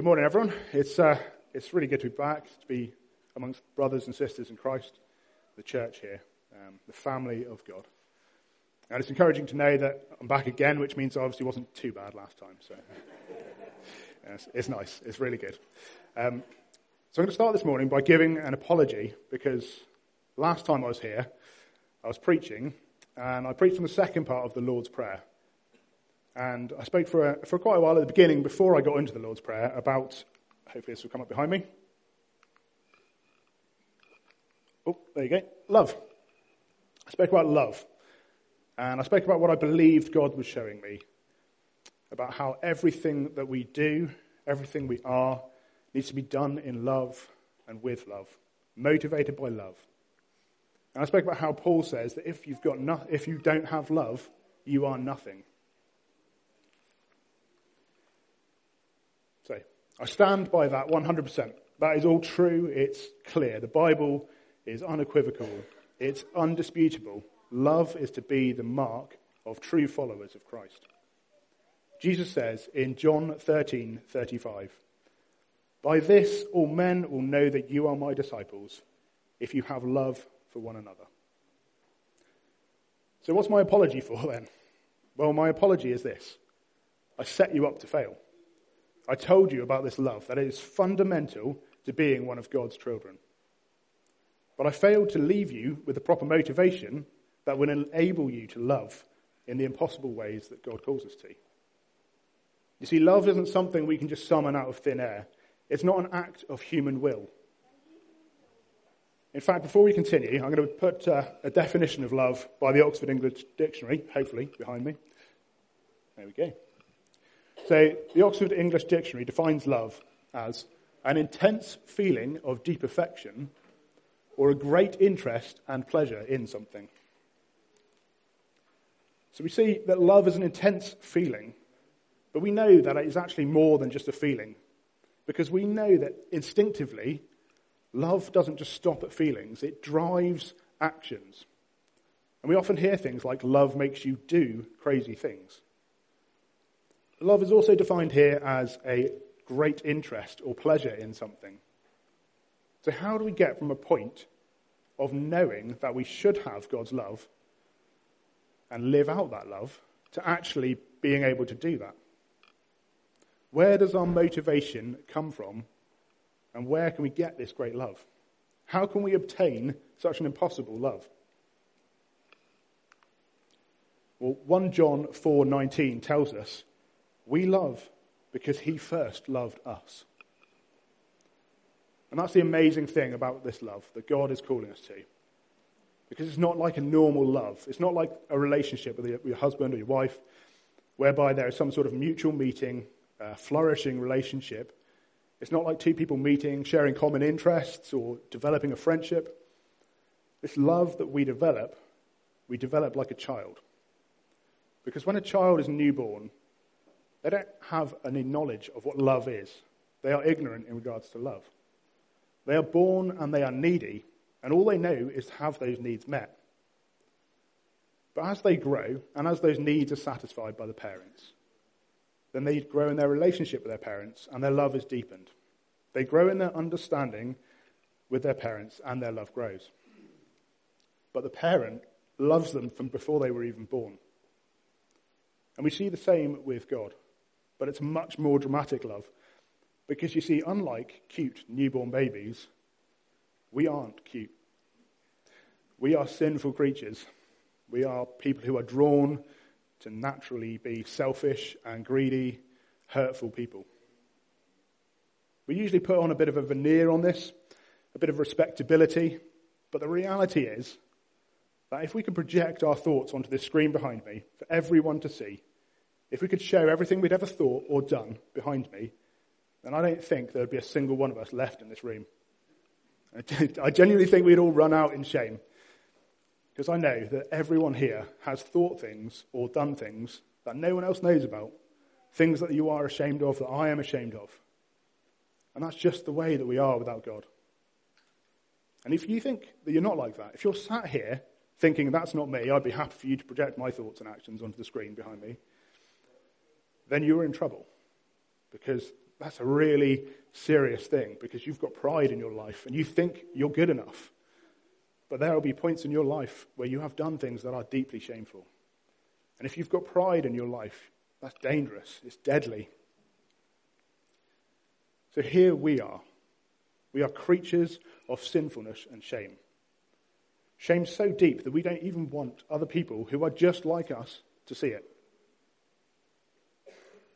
good morning, everyone. It's, uh, it's really good to be back, to be amongst brothers and sisters in Christ, the church here, um, the family of God. And it's encouraging to know that I'm back again, which means I obviously wasn't too bad last time. So yes, it's nice. It's really good. Um, so I'm going to start this morning by giving an apology because last time I was here, I was preaching, and I preached on the second part of the Lord's Prayer. And I spoke for, a, for quite a while at the beginning, before I got into the Lord's Prayer, about, hopefully this will come up behind me. Oh, there you go. Love. I spoke about love. And I spoke about what I believed God was showing me about how everything that we do, everything we are, needs to be done in love and with love, motivated by love. And I spoke about how Paul says that if, you've got no, if you don't have love, you are nothing. So I stand by that 100%. That is all true. It's clear. The Bible is unequivocal. It's undisputable. Love is to be the mark of true followers of Christ. Jesus says in John 13:35, "By this all men will know that you are my disciples, if you have love for one another." So what's my apology for then? Well, my apology is this. I set you up to fail. I told you about this love, that it is fundamental to being one of God's children. But I failed to leave you with the proper motivation that will enable you to love in the impossible ways that God calls us to. You see, love isn't something we can just summon out of thin air. It's not an act of human will. In fact, before we continue, I'm going to put uh, a definition of love by the Oxford English Dictionary, hopefully, behind me. There we go. So, the Oxford English Dictionary defines love as an intense feeling of deep affection or a great interest and pleasure in something. So, we see that love is an intense feeling, but we know that it is actually more than just a feeling because we know that instinctively, love doesn't just stop at feelings, it drives actions. And we often hear things like love makes you do crazy things. Love is also defined here as a great interest or pleasure in something. So, how do we get from a point of knowing that we should have God's love and live out that love to actually being able to do that? Where does our motivation come from and where can we get this great love? How can we obtain such an impossible love? Well, 1 John 4:19 tells us we love because he first loved us. And that's the amazing thing about this love that God is calling us to. Because it's not like a normal love. It's not like a relationship with your, husband or your wife whereby there is some sort of mutual meeting, uh, flourishing relationship. It's not like two people meeting, sharing common interests, or developing a friendship. This love that we develop, we develop like a child. Because when a child is newborn, they don't have any knowledge of what love is. They are ignorant in regards to love. They are born and they are needy, and all they know is to have those needs met. But as they grow, and as those needs are satisfied by the parents, then they grow in their relationship with their parents, and their love is deepened. They grow in their understanding with their parents, and their love grows. But the parent loves them from before they were even born. And we see the same with God but it's much more dramatic love. Because you see, unlike cute newborn babies, we aren't cute. We are sinful creatures. We are people who are drawn to naturally be selfish and greedy, hurtful people. We usually put on a bit of a veneer on this, a bit of respectability, but the reality is that if we can project our thoughts onto this screen behind me for everyone to see, if we could show everything we'd ever thought or done behind me, then I don't think there'd be a single one of us left in this room. I genuinely think we'd all run out in shame. Because I know that everyone here has thought things or done things that no one else knows about. Things that you are ashamed of, that I am ashamed of. And that's just the way that we are without God. And if you think that you're not like that, if you're sat here thinking that's not me, I'd be happy for you to project my thoughts and actions onto the screen behind me then you're in trouble. Because that's a really serious thing because you've got pride in your life and you think you're good enough. But there will be points in your life where you have done things that are deeply shameful. And if you've got pride in your life, that's dangerous. It's deadly. So here we are. We are creatures of sinfulness and shame. Shame so deep that we don't even want other people who are just like us to see it.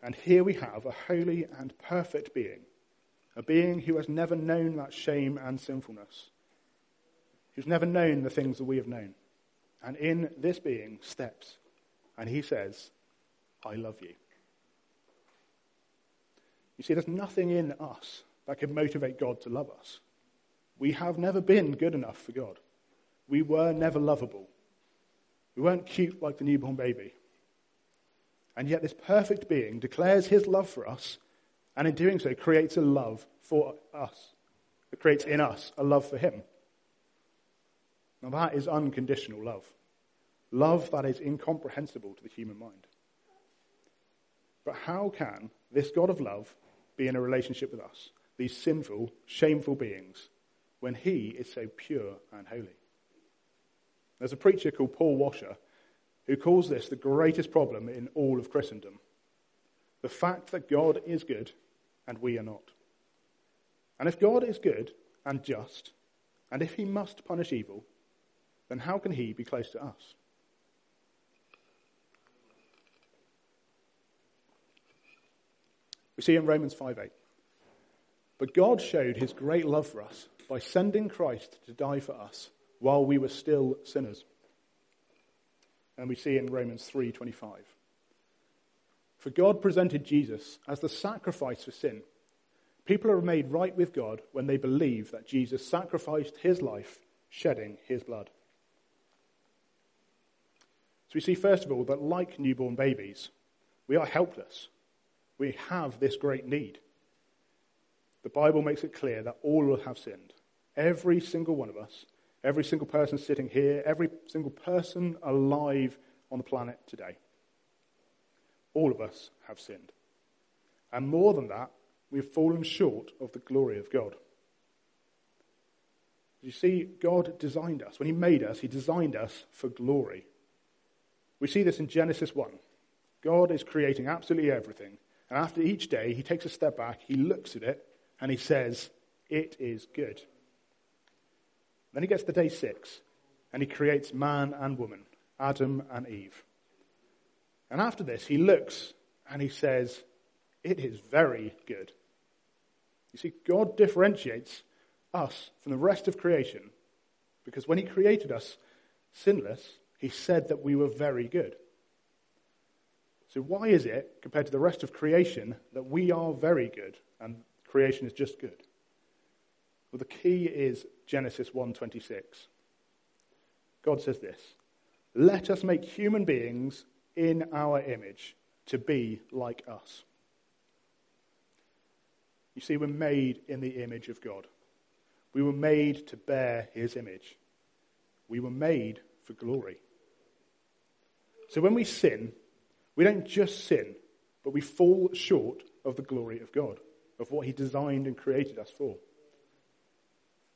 And here we have a holy and perfect being, a being who has never known that shame and sinfulness, who's never known the things that we have known. And in this being steps, and he says, I love you. You see, there's nothing in us that can motivate God to love us. We have never been good enough for God. We were never lovable. We weren't cute like the newborn baby. And yet, this perfect being declares his love for us, and in doing so, creates a love for us. It creates in us a love for him. Now, that is unconditional love. Love that is incomprehensible to the human mind. But how can this God of love be in a relationship with us, these sinful, shameful beings, when he is so pure and holy? There's a preacher called Paul Washer who calls this the greatest problem in all of Christendom the fact that God is good and we are not. And if God is good and just, and if he must punish evil, then how can he be close to us? We see in Romans 5:8. But God showed his great love for us by sending Christ to die for us while we were still sinners and we see in Romans 3:25. For God presented Jesus as the sacrifice for sin. People are made right with God when they believe that Jesus sacrificed his life, shedding his blood. So we see, first of all, that like newborn babies, we are helpless. We have this great need. The Bible makes it clear that all will have sinned. Every single one of us Every single person sitting here, every single person alive on the planet today. All of us have sinned. And more than that, we've fallen short of the glory of God. You see, God designed us. When He made us, He designed us for glory. We see this in Genesis 1. God is creating absolutely everything. And after each day, He takes a step back, He looks at it, and He says, It is good. Then he gets to day six, and he creates man and woman, Adam and Eve. And after this, he looks and he says, It is very good. You see, God differentiates us from the rest of creation because when he created us sinless, he said that we were very good. So, why is it, compared to the rest of creation, that we are very good and creation is just good? Well, the key is Genesis 1:26. God says this, "Let us make human beings in our image to be like us." You see, we're made in the image of God. We were made to bear his image. We were made for glory. So when we sin, we don't just sin, but we fall short of the glory of God, of what he designed and created us for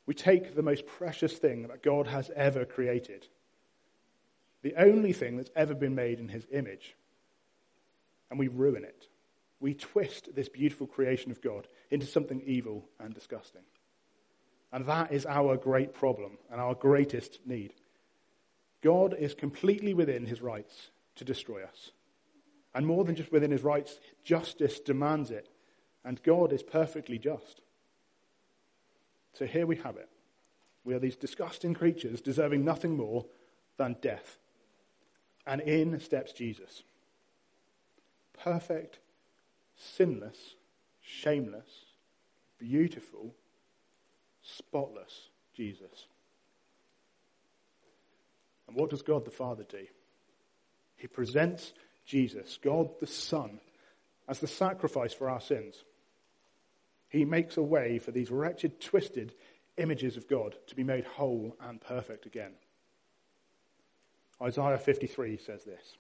we take the most precious thing that God has ever created, the only thing that's ever been made in his image, and we ruin it. We twist this beautiful creation of God into something evil and disgusting. And that is our great problem and our greatest need. God is completely within his rights to destroy us. And more than just within his rights, justice demands it. And God is perfectly just. So here we have it. We are these disgusting creatures deserving nothing more than death. And in steps Jesus. Perfect, sinless, shameless, beautiful, spotless Jesus. And what does God the Father do? He presents Jesus, God the Son, as the sacrifice for our sins. He makes a way for these wretched, twisted images of God to be made whole and perfect again. Isaiah 53 says this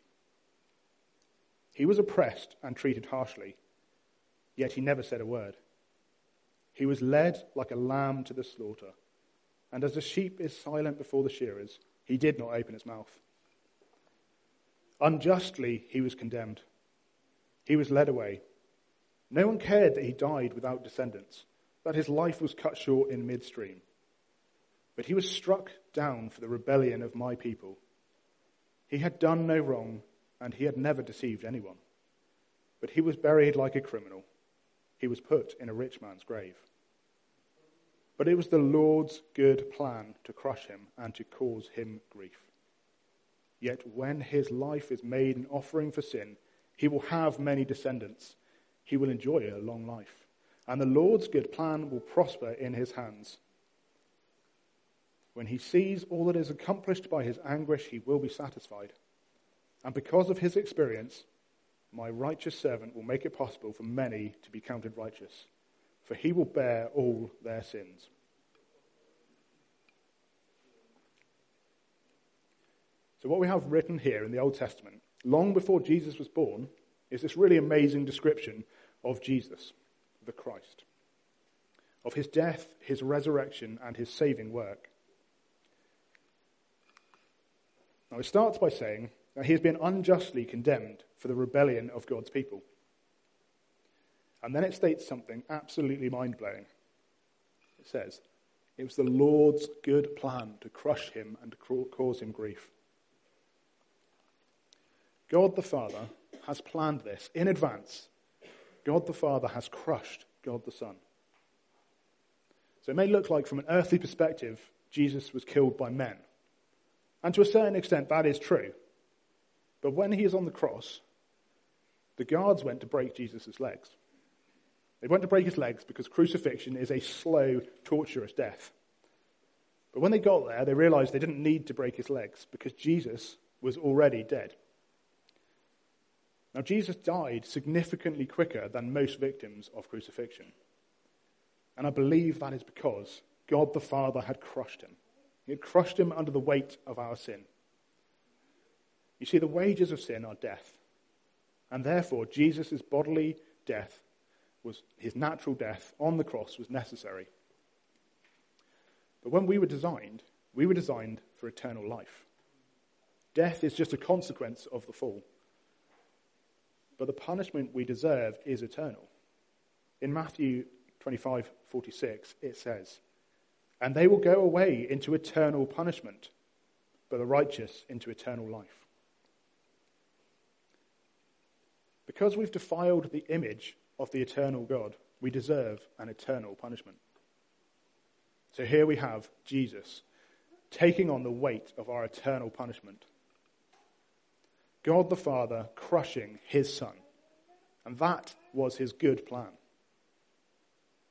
He was oppressed and treated harshly, yet he never said a word. He was led like a lamb to the slaughter, and as a sheep is silent before the shearers, he did not open his mouth. Unjustly he was condemned. He was led away. No one cared that he died without descendants, that his life was cut short in midstream. But he was struck down for the rebellion of my people. He had done no wrong, and he had never deceived anyone. But he was buried like a criminal. He was put in a rich man's grave. But it was the Lord's good plan to crush him and to cause him grief. Yet when his life is made an offering for sin, he will have many descendants. He will enjoy a long life. And the Lord's good plan will prosper in his hands. When he sees all that is accomplished by his anguish, he will be satisfied. And because of his experience, my righteous servant will make it possible for many to be counted righteous, for he will bear all their sins. So, what we have written here in the Old Testament, long before Jesus was born, is this really amazing description of Jesus, the Christ, of his death, his resurrection, and his saving work. Now, it starts by saying that he has been unjustly condemned for the rebellion of God's people. And then it states something absolutely mind blowing. It says, It was the Lord's good plan to crush him and cause him grief. God the Father has planned this in advance. God the Father has crushed God the Son. So it may look like, from an earthly perspective, Jesus was killed by men. And to a certain extent, that is true. But when he is on the cross, the guards went to break Jesus' legs. They went to break his legs because crucifixion is a slow, torturous death. But when they got there, they realized they didn't need to break his legs because Jesus was already dead. Now, Jesus died significantly quicker than most victims of crucifixion. And I believe that is because God the Father had crushed him. He had crushed him under the weight of our sin. You see, the wages of sin are death. And therefore, Jesus' bodily death was his natural death on the cross was necessary. But when we were designed, we were designed for eternal life. Death is just a consequence of the fall. But the punishment we deserve is eternal. In Matthew 25 46, it says, And they will go away into eternal punishment, but the righteous into eternal life. Because we've defiled the image of the eternal God, we deserve an eternal punishment. So here we have Jesus taking on the weight of our eternal punishment. God the Father crushing his Son. And that was his good plan.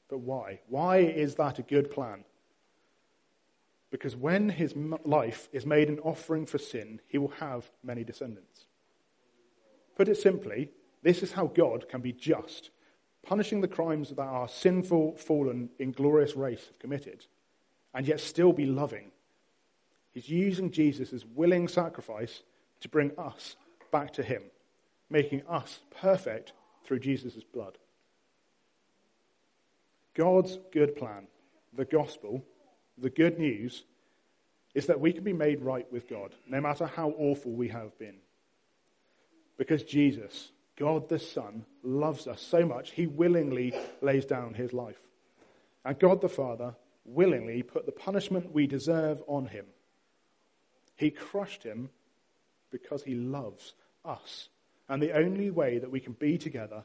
But why? Why is that a good plan? Because when his life is made an offering for sin, he will have many descendants. Put it simply, this is how God can be just, punishing the crimes that our sinful, fallen, inglorious race have committed, and yet still be loving. He's using Jesus' as willing sacrifice to bring us back to him, making us perfect through Jesus' blood. God's good plan, the gospel, the good news, is that we can be made right with God, no matter how awful we have been. Because Jesus, God the Son, loves us so much, he willingly lays down his life. And God the Father willingly put the punishment we deserve on him. He crushed him because he loves us. And the only way that we can be together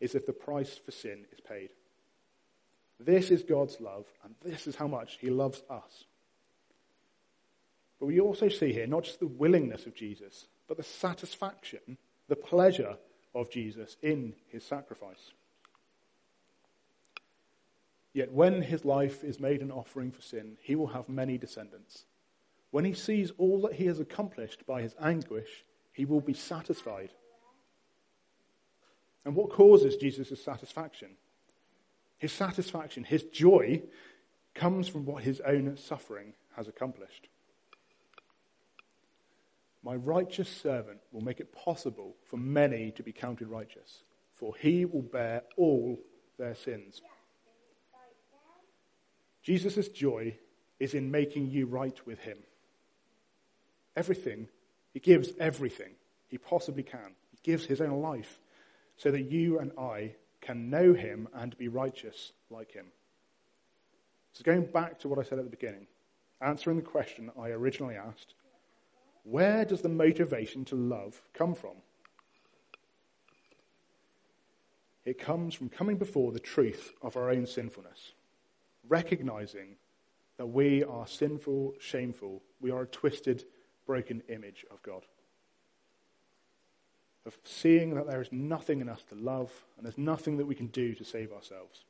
is if the price for sin is paid. This is God's love, and this is how much he loves us. But we also see here not just the willingness of Jesus, but the satisfaction, the pleasure of Jesus in his sacrifice. Yet when his life is made an offering for sin, he will have many descendants. When he sees all that he has accomplished by his anguish, he will be satisfied. And what causes Jesus' satisfaction? His satisfaction, his joy, comes from what his own suffering has accomplished. My righteous servant will make it possible for many to be counted righteous, for he will bear all their sins. Jesus' joy is in making you right with him. Everything, he gives everything he possibly can. He gives his own life so that you and I can know him and be righteous like him. So, going back to what I said at the beginning, answering the question I originally asked where does the motivation to love come from? It comes from coming before the truth of our own sinfulness, recognizing that we are sinful, shameful, we are a twisted, broken image of God. Of seeing that there is nothing in us to love and there's nothing that we can do to save ourselves.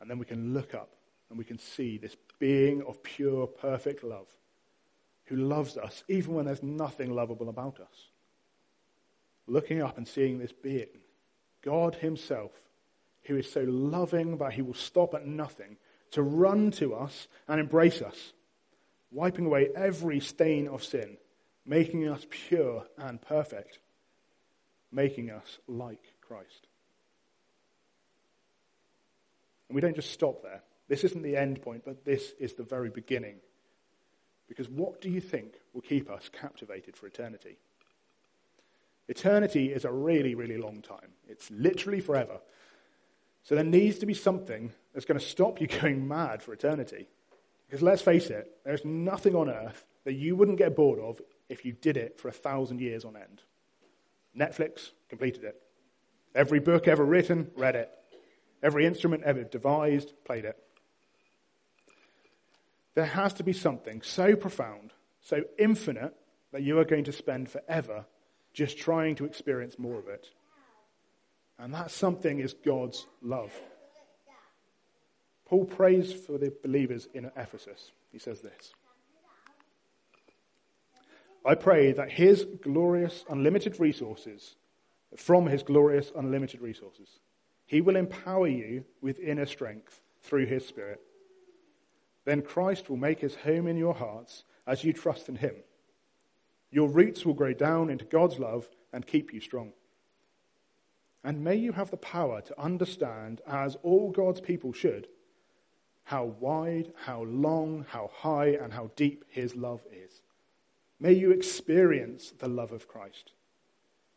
And then we can look up and we can see this being of pure, perfect love who loves us even when there's nothing lovable about us. Looking up and seeing this being, God Himself, who is so loving that He will stop at nothing to run to us and embrace us, wiping away every stain of sin, making us pure and perfect, making us like Christ. And we don't just stop there. This isn't the end point, but this is the very beginning because what do you think will keep us captivated for eternity? Eternity is a really, really long time. It's literally forever. So there needs to be something that's going to stop you going mad for eternity. Because let's face it, there's nothing on earth that you wouldn't get bored of if you did it for a thousand years on end. Netflix completed it. Every book ever written, read it. Every instrument ever devised, played it. There has to be something so profound, so infinite, that you are going to spend forever just trying to experience more of it. And that something is God's love. Paul prays for the believers in Ephesus. He says this I pray that his glorious, unlimited resources, from his glorious, unlimited resources, he will empower you with inner strength through his Spirit then Christ will make his home in your hearts as you trust in him. Your roots will grow down into God's love and keep you strong. And may you have the power to understand, as all God's people should, how wide, how long, how high, and how deep his love is. May you experience the love of Christ,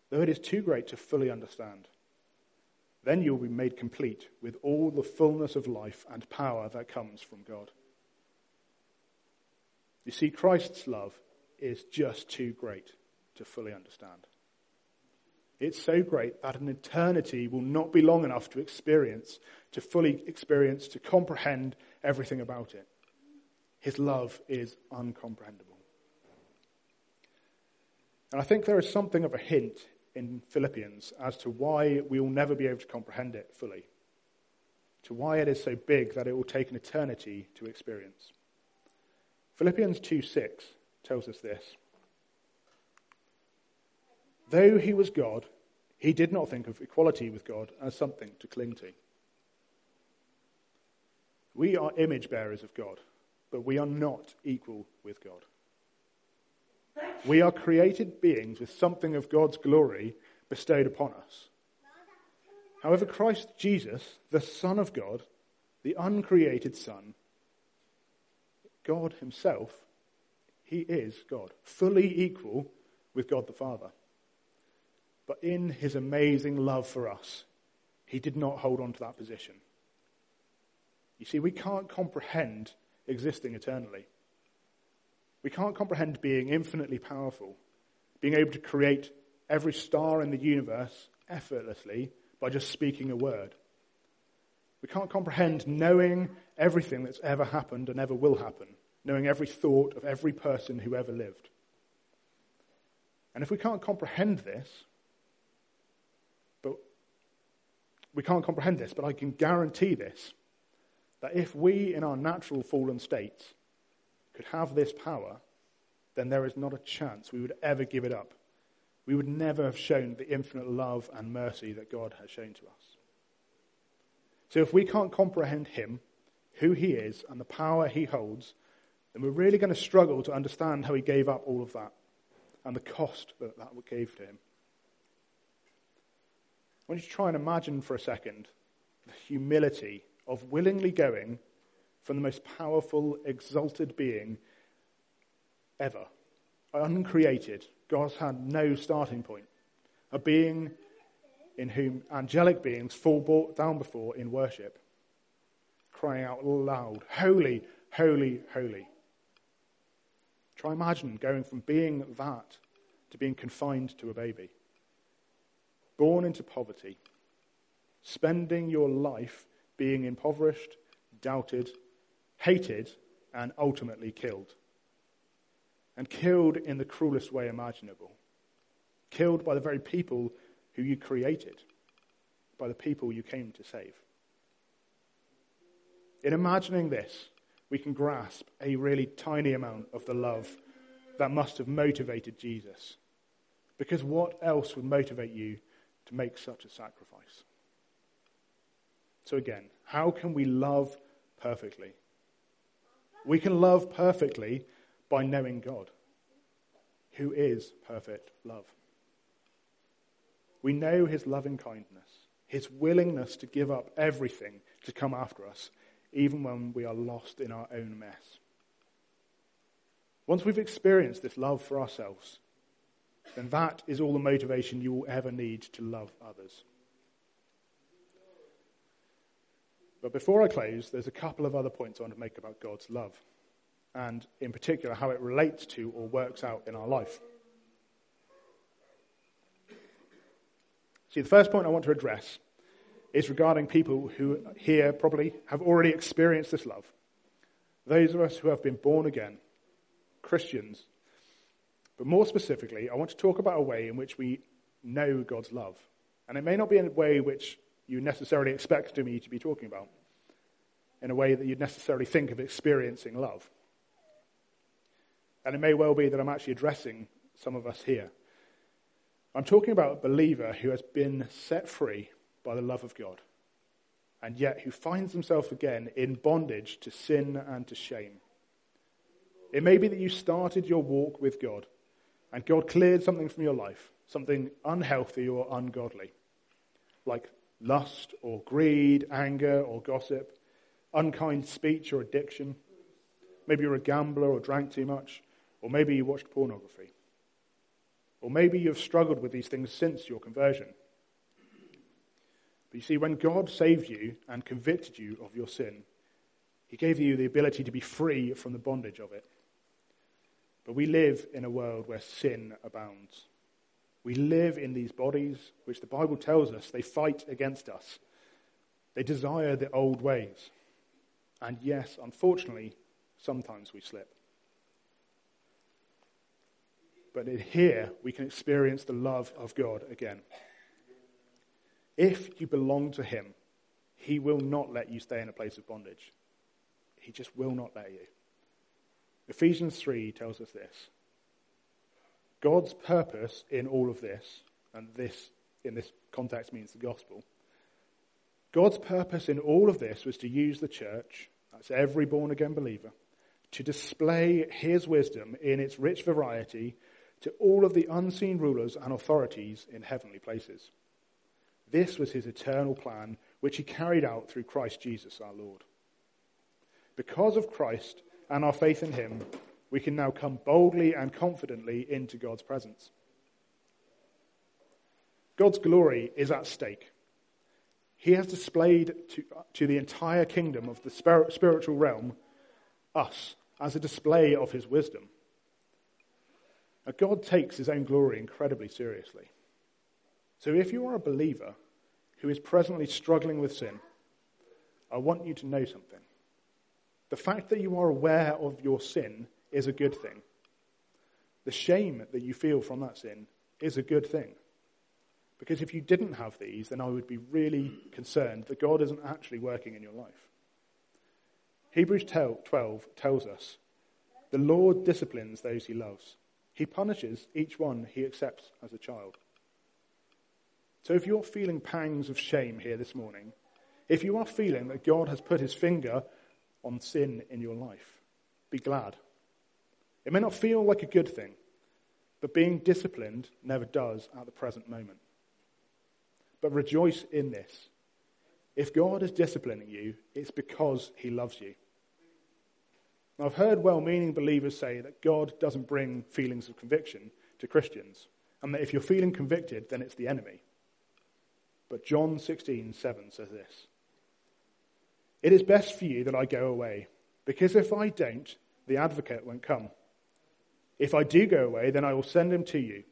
though it is too great to fully understand. Then you will be made complete with all the fullness of life and power that comes from God. You see, Christ's love is just too great to fully understand. It's so great that an eternity will not be long enough to experience, to fully experience, to comprehend everything about it. His love is uncomprehendable. And I think there is something of a hint in Philippians as to why we will never be able to comprehend it fully, to why it is so big that it will take an eternity to experience. Philippians 2 6 tells us this. Though he was God, he did not think of equality with God as something to cling to. We are image bearers of God, but we are not equal with God. We are created beings with something of God's glory bestowed upon us. However, Christ Jesus, the Son of God, the uncreated Son, God himself, he is God, fully equal with God the Father. But in his amazing love for us, he did not hold on to that position. You see, we can't comprehend existing eternally. We can't comprehend being infinitely powerful, being able to create every star in the universe effortlessly by just speaking a word. We can't comprehend knowing everything that's ever happened and ever will happen, knowing every thought of every person who ever lived. And if we can't comprehend this, but we can't comprehend this, but I can guarantee this that if we, in our natural fallen states, could have this power, then there is not a chance we would ever give it up. We would never have shown the infinite love and mercy that God has shown to us. So if we can't comprehend Him, who He is, and the power He holds, then we're really going to struggle to understand how He gave up all of that and the cost that that gave to Him. I want you to try and imagine for a second the humility of willingly going from the most powerful, exalted being ever, uncreated. God's had no starting point. A being in whom angelic beings fall down before in worship, crying out loud, Holy, holy, holy. Try imagine going from being that to being confined to a baby, born into poverty, spending your life being impoverished, doubted, hated, and ultimately killed. And killed in the cruelest way imaginable. Killed by the very people who you created, by the people you came to save. In imagining this, we can grasp a really tiny amount of the love that must have motivated Jesus. Because what else would motivate you to make such a sacrifice? So, again, how can we love perfectly? We can love perfectly by knowing God, who is perfect love. We know his loving kindness, his willingness to give up everything to come after us, even when we are lost in our own mess. Once we've experienced this love for ourselves, then that is all the motivation you will ever need to love others. But before I close, there's a couple of other points I want to make about God's love, and in particular, how it relates to or works out in our life. See, the first point I want to address is regarding people who here probably have already experienced this love. Those of us who have been born again, Christians. But more specifically, I want to talk about a way in which we know God's love. And it may not be in a way which you necessarily expect me to be talking about, in a way that you'd necessarily think of experiencing love. And it may well be that I'm actually addressing some of us here. I'm talking about a believer who has been set free by the love of God, and yet who finds himself again in bondage to sin and to shame. It may be that you started your walk with God, and God cleared something from your life, something unhealthy or ungodly, like lust or greed, anger or gossip, unkind speech or addiction. Maybe you're a gambler or drank too much, or maybe you watched pornography. Or maybe you've struggled with these things since your conversion. But you see, when God saved you and convicted you of your sin, He gave you the ability to be free from the bondage of it. But we live in a world where sin abounds. We live in these bodies which the Bible tells us they fight against us. They desire the old ways. And yes, unfortunately, sometimes we slip. But in here, we can experience the love of God again. If you belong to Him, He will not let you stay in a place of bondage. He just will not let you. Ephesians 3 tells us this God's purpose in all of this, and this in this context means the gospel, God's purpose in all of this was to use the church, that's every born again believer, to display his wisdom in its rich variety to all of the unseen rulers and authorities in heavenly places. This was his eternal plan, which he carried out through Christ Jesus our Lord. Because of Christ and our faith in him, we can now come boldly and confidently into God's presence. God's glory is at stake. He has displayed to, to the entire kingdom of the spiritual realm us as a display of his wisdom. Now, God takes his own glory incredibly seriously. So if you are a believer who is presently struggling with sin, I want you to know something. The fact that you are aware of your sin is a good thing. The shame that you feel from that sin is a good thing. Because if you didn't have these, then I would be really concerned that God isn't actually working in your life. Hebrews 12 tells us the Lord disciplines those he loves he punishes each one he accepts as a child. So if you're feeling pangs of shame here this morning, if you are feeling that God has put his finger on sin in your life, be glad. It may not feel like a good thing, but being disciplined never does at the present moment. But rejoice in this. If God is disciplining you, it's because he loves you. I've heard well meaning believers say that God doesn't bring feelings of conviction to Christians, and that if you're feeling convicted, then it's the enemy. But John 16:7 says this It is best for you that I go away, because if I don't, the advocate won't come. If I do go away, then I will send him to you.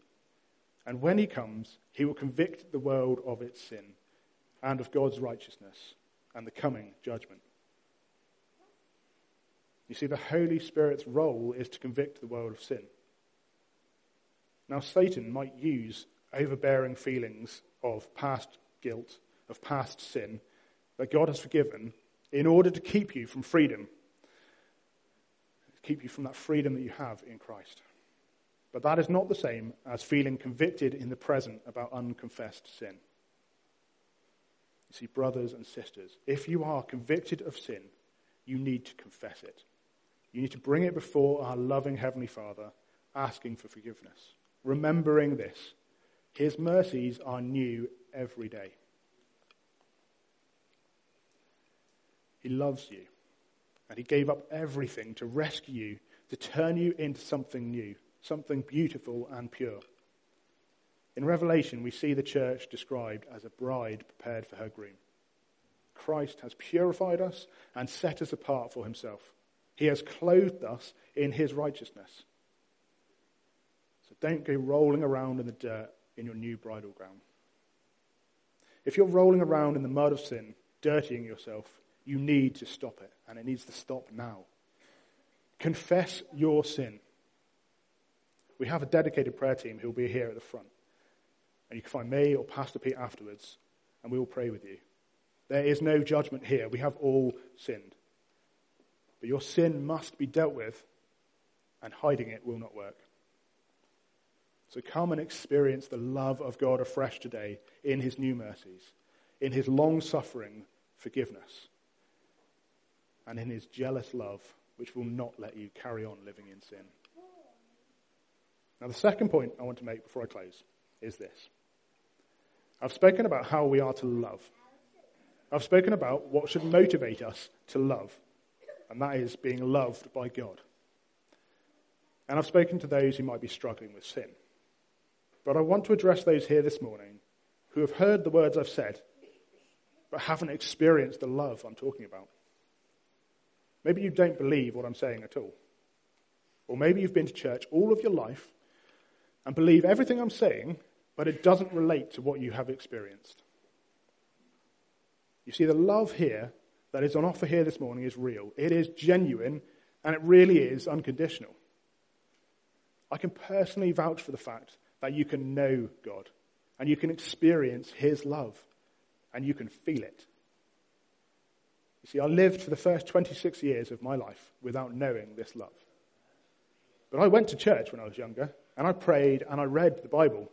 And when he comes, he will convict the world of its sin and of God's righteousness and the coming judgment. You see, the Holy Spirit's role is to convict the world of sin. Now, Satan might use overbearing feelings of past guilt, of past sin that God has forgiven in order to keep you from freedom, keep you from that freedom that you have in Christ. But that is not the same as feeling convicted in the present about unconfessed sin. You see, brothers and sisters, if you are convicted of sin, you need to confess it. You need to bring it before our loving Heavenly Father, asking for forgiveness. Remembering this, His mercies are new every day. He loves you, and He gave up everything to rescue you, to turn you into something new something beautiful and pure. In Revelation, we see the church described as a bride prepared for her groom. Christ has purified us and set us apart for himself. He has clothed us in his righteousness. So don't go rolling around in the dirt in your new bridal gown. If you're rolling around in the mud of sin, dirtying yourself, you need to stop it, and it needs to stop now. Confess your sin. We have a dedicated prayer team who will be here at the front. And you can find me or Pastor Pete afterwards, and we will pray with you. There is no judgment here. We have all sinned. But your sin must be dealt with, and hiding it will not work. So come and experience the love of God afresh today in his new mercies, in his long suffering forgiveness, and in his jealous love, which will not let you carry on living in sin. Now, the second point I want to make before I close is this. I've spoken about how we are to love. I've spoken about what should motivate us to love, and that is being loved by God. And I've spoken to those who might be struggling with sin. But I want to address those here this morning who have heard the words I've said, but haven't experienced the love I'm talking about. Maybe you don't believe what I'm saying at all. Or maybe you've been to church all of your life and believe everything I'm saying, but it doesn't relate to what you have experienced. You see, the love here that is on offer here this morning is real. It is genuine, and it really is unconditional. I can personally vouch for the fact that you can know God, and you can experience His love, and you can feel it. You see, I lived for the first 26 years of my life without knowing this love. But I went to church when I was younger, and I prayed and I read the Bible.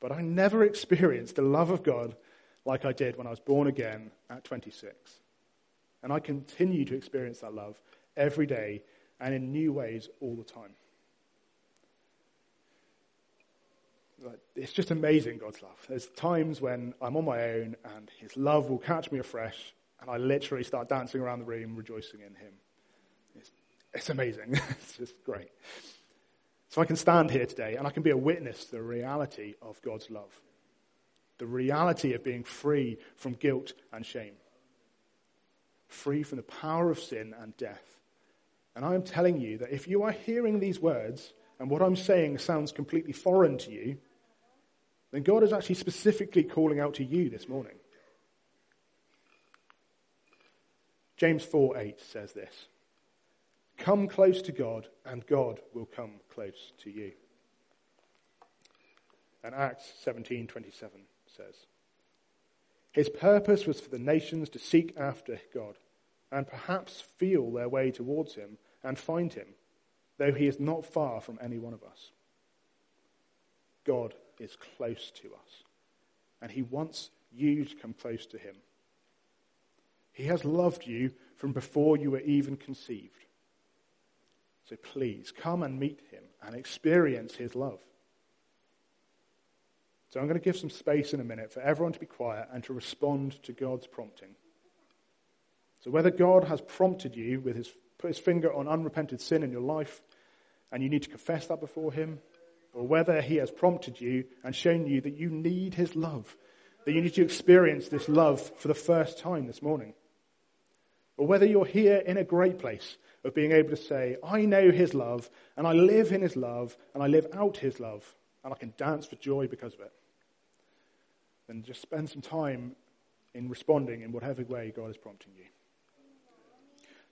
But I never experienced the love of God like I did when I was born again at 26. And I continue to experience that love every day and in new ways all the time. It's just amazing, God's love. There's times when I'm on my own and His love will catch me afresh, and I literally start dancing around the room, rejoicing in Him. It's, it's amazing. it's just great. So I can stand here today and I can be a witness to the reality of God's love. The reality of being free from guilt and shame. Free from the power of sin and death. And I am telling you that if you are hearing these words and what I'm saying sounds completely foreign to you, then God is actually specifically calling out to you this morning. James 4 8 says this. Come close to God, and God will come close to you. And Acts 17:27 says, His purpose was for the nations to seek after God and perhaps feel their way towards him and find him, though he is not far from any one of us. God is close to us, and he wants you to come close to him. He has loved you from before you were even conceived. So please come and meet him and experience his love. So I'm going to give some space in a minute for everyone to be quiet and to respond to God's prompting. So whether God has prompted you with his put his finger on unrepented sin in your life and you need to confess that before him, or whether he has prompted you and shown you that you need his love, that you need to experience this love for the first time this morning. Or whether you're here in a great place of being able to say, I know his love and I live in his love and I live out his love and I can dance for joy because of it. Then just spend some time in responding in whatever way God is prompting you.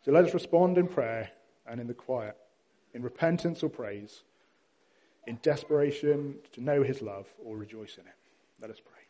So let us respond in prayer and in the quiet, in repentance or praise, in desperation to know his love or rejoice in it. Let us pray.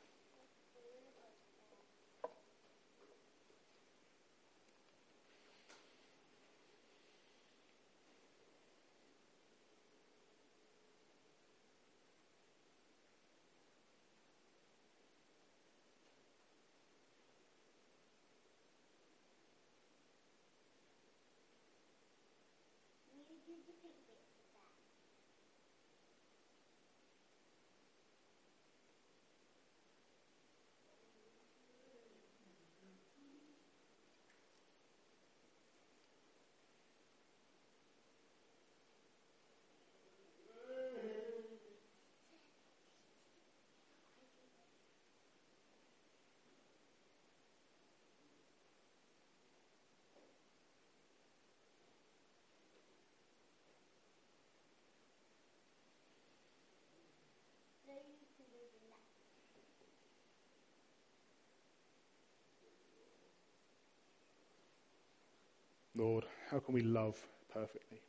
Lord, how can we love perfectly?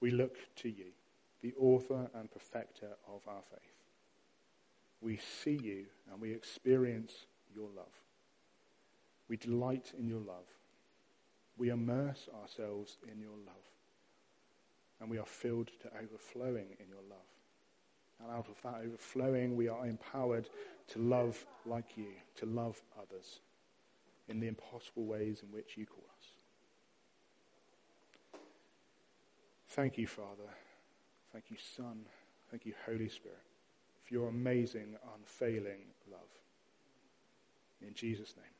We look to you, the author and perfecter of our faith. We see you and we experience your love. We delight in your love. We immerse ourselves in your love. And we are filled to overflowing in your love. And out of that overflowing, we are empowered to love like you, to love others in the impossible ways in which you call us. Thank you, Father. Thank you, Son. Thank you, Holy Spirit, for your amazing, unfailing love. In Jesus' name.